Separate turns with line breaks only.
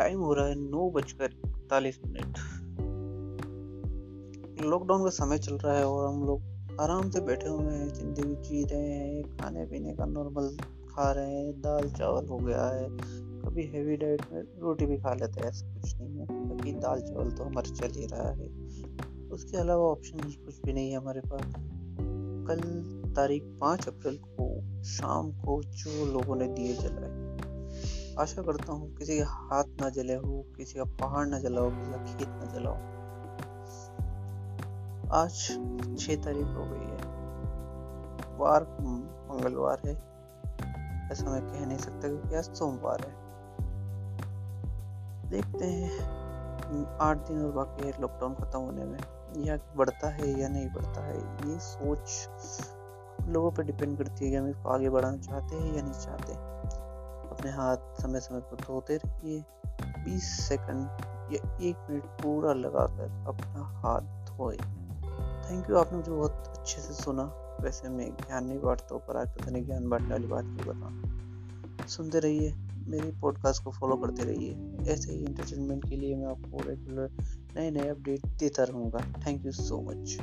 हो रहा है नौ बजकर इकतालीस मिनट। लॉकडाउन का समय चल रहा है और हम लोग आराम से बैठे हुए हैं, ज़िंदगी जी रहे हैं, खाने पीने का नॉर्मल खा रहे हैं, दाल चावल हो गया है। कभी हैवी डाइट में रोटी भी खा लेते हैं, ऐसा कुछ नहीं है। बाकी दाल चावल तो हमारे चल ही रहा है। उसके अलावा ऑप्शन कुछ भी नहीं है हमारे पास। कल तारीख पाँच अप्रैल को शाम को जो लोगों ने दिए जलाए। आशा करता हूँ किसी के हाथ ना जले हो, किसी का पहाड़ ना जला हो, किसी का खेत ना जला हो। आज छह तारीख हो गई है। वार मंगलवार है। ऐसा मैं कह नहीं सकता क्योंकि आज सोमवार है। देखते हैं। आठ दिन और बाकी है लॉकडाउन खत्म होने में। या बढ़ता है या नहीं बढ़ता है, ये सोच लोगों पर डिपेंड करती है कि हम इसको आगे बढ़ाना चाहते हैं या नहीं चाहते। अपने हाथ समय समय पर धोते रहिए। 20 सेकंड या एक मिनट पूरा लगाकर अपना हाथ धोए। थैंक यू आपने मुझे बहुत अच्छे से सुना। वैसे मैं ज्ञान नहीं बांटता हूँ, पर आज पता नहीं ज्ञान बांटने वाली बात क्यों बताऊँ। सुनते रहिए, मेरी पॉडकास्ट को फॉलो करते रहिए। ऐसे ही इंटरटेनमेंट के लिए मैं आपको रेगुलर नए नए अपडेट देता रहूँगा। Thank you so much